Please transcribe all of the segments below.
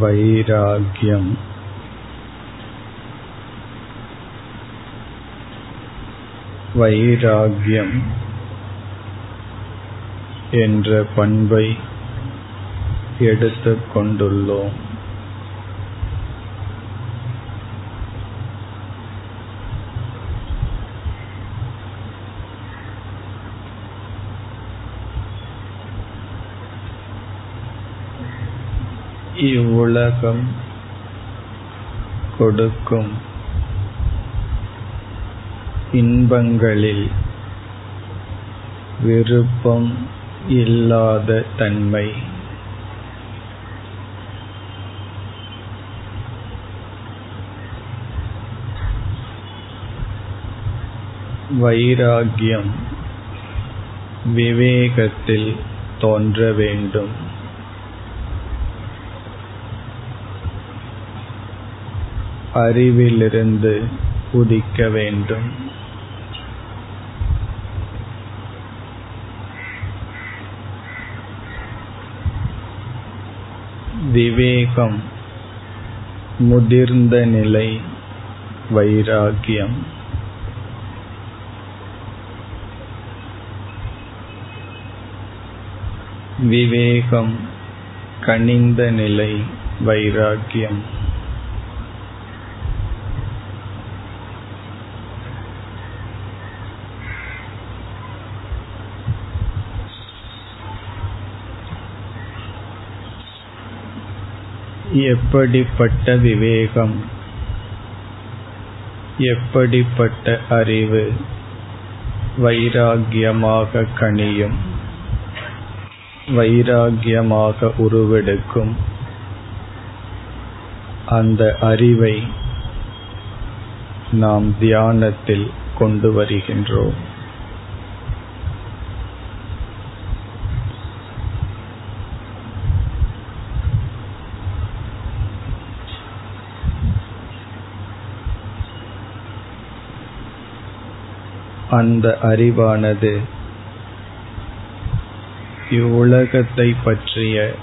வைராகியம் வைராகியம் என்ற பண்பை எடுத்துக் கொண்டுள்ளோம். இவ்வுலகம் கொடுக்கும் இன்பங்களில் விருப்பம் இல்லாத தன்மை. வைராகியம் விவேகத்தில் தோன்ற வேண்டும். அறிவிலிருந்து உதிக்க வேண்டும். விவேகம் முதிர்ந்த நிலை வைராகியம் விவேகம் கனிந்த நிலை வைராகியம் எப்படிப்பட்ட விவேகம்? எப்படிப்பட்ட அறிவு? வைராகியமாக கனியும். வைராகியமாக உருவெடுக்கும். அந்த அறிவை நாம் தியானத்தில் கொண்டு வருகின்றோம். அந்த அறிவானது இவ்வுலகத்தை பற்றிய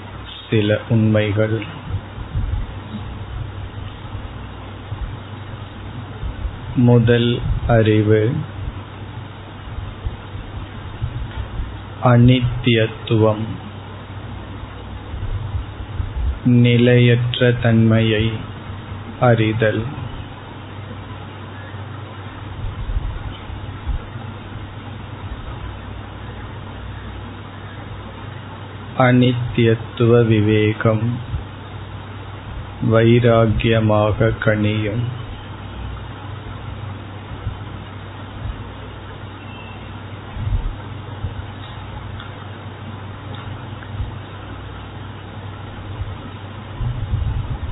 சில உண்மைகள். முதல் அறிவு அனித்தியத்துவம். நிலையற்ற தன்மையை அறிதல். அனித்தியத்துவ விவேகம் வைராகியமாக கணியும்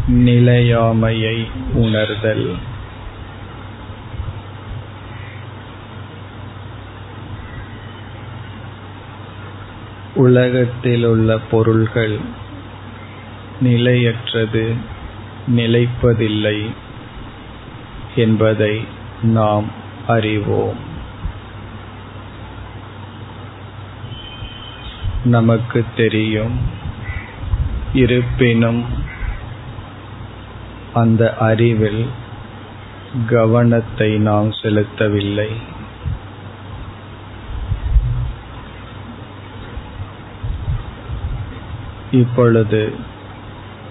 நிலையாமையை உணர்தல். உலகத்தில் உள்ள பொருள்கள் நிலையற்றது நிலைப்பதில்லை என்பதை நாம் அறிவோம். நமக்கு தெரியும் இருப்பினும் அந்த அறிவில் கவனத்தை நாம் செலுத்தவில்லை. இப்பொழுது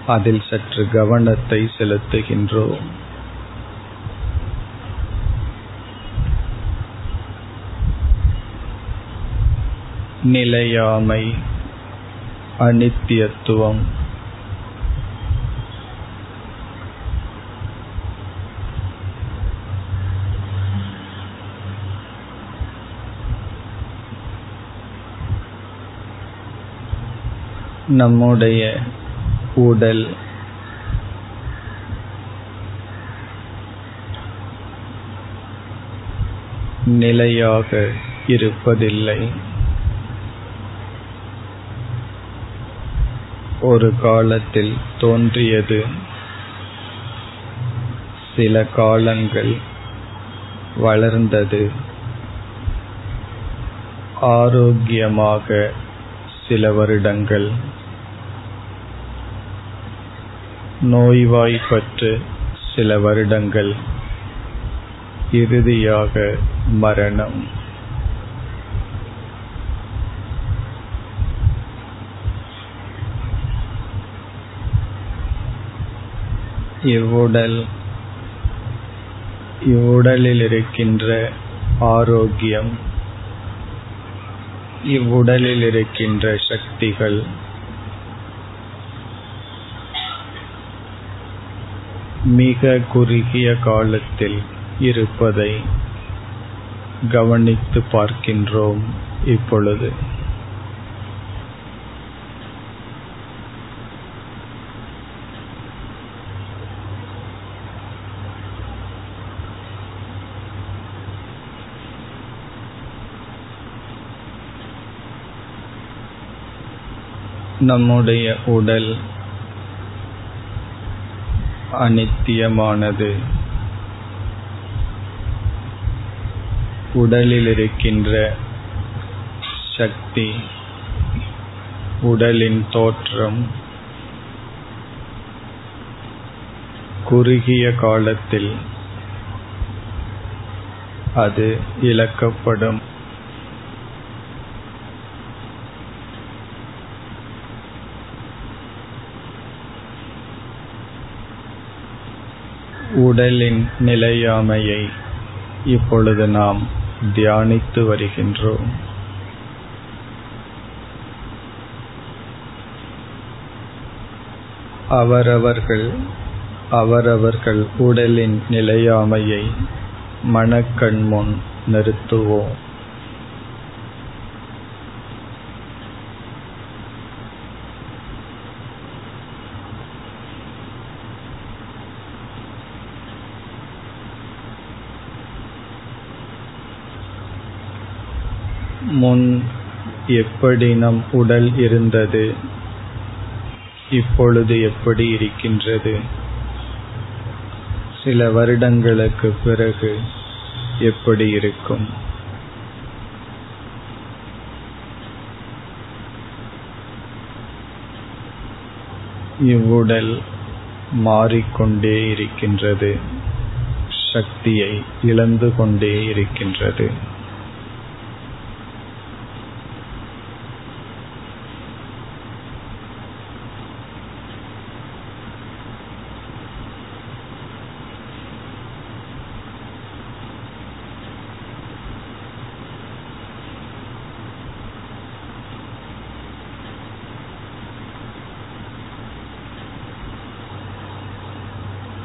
அதில் சற்று கவனத்தை செலுத்துகின்றோம். நிலையாமை அனித்தியத்துவம் நம்முடைய உடல். நிலையாக இருப்பதில்லை. ஒரு காலத்தில் தோன்றியது. சில காலங்கள் வளர்ந்தது. ஆரோக்கியமாக சில வருடங்கள் நோய்வாய்ப்பற்று சில வருடங்கள் இறுதியாக மரணம். இவ்வுடல் இவ்வுடலில் இருக்கின்ற ஆரோக்கியம் இவ்வுடலில் இருக்கின்ற சக்திகள் மிக குறுகிய காலத்தில் இருப்பதை கவனித்து பார்க்கின்றோம் இப்பொழுது. நம்முடைய உடல் அனித்தியமானது உடலில் இருக்கின்ற சக்தி உடலின் தோற்றம் குறுகிய காலத்தில் அது இழக்கப்படும். உடலின் நிலையாமையை இப்பொழுது நாம் தியானித்து வருகின்றோம். அவரவர்கள் அவரவர்கள் உடலின் நிலையாமையை மனக்கண் முன் நிறுத்துவோம். முன் எப்படி நம் உடல் இருந்தது? இப்பொழுது எப்படி இருக்கின்றது? சில வருடங்களுக்கு பிறகு எப்படி இருக்கும்? இவ்வுடல் மாறிக்கொண்டே இருக்கின்றது. சக்தியை இழந்து கொண்டே இருக்கின்றது.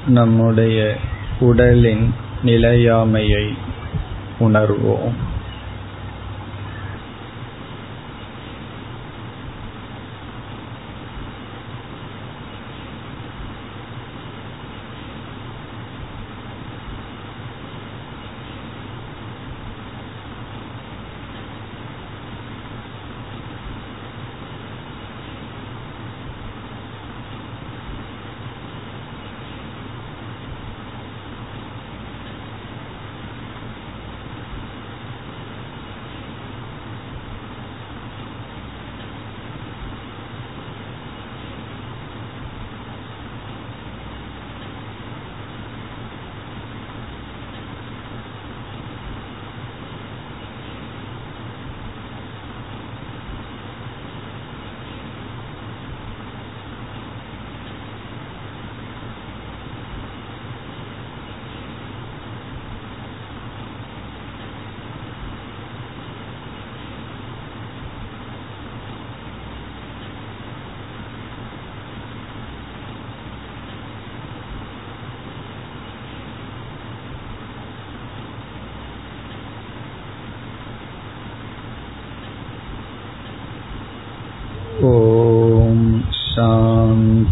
நம்முடைய உடலின் நிலையாமையை உணர்வோம்.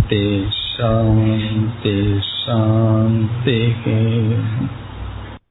शान्ति शान्ति शान्तिः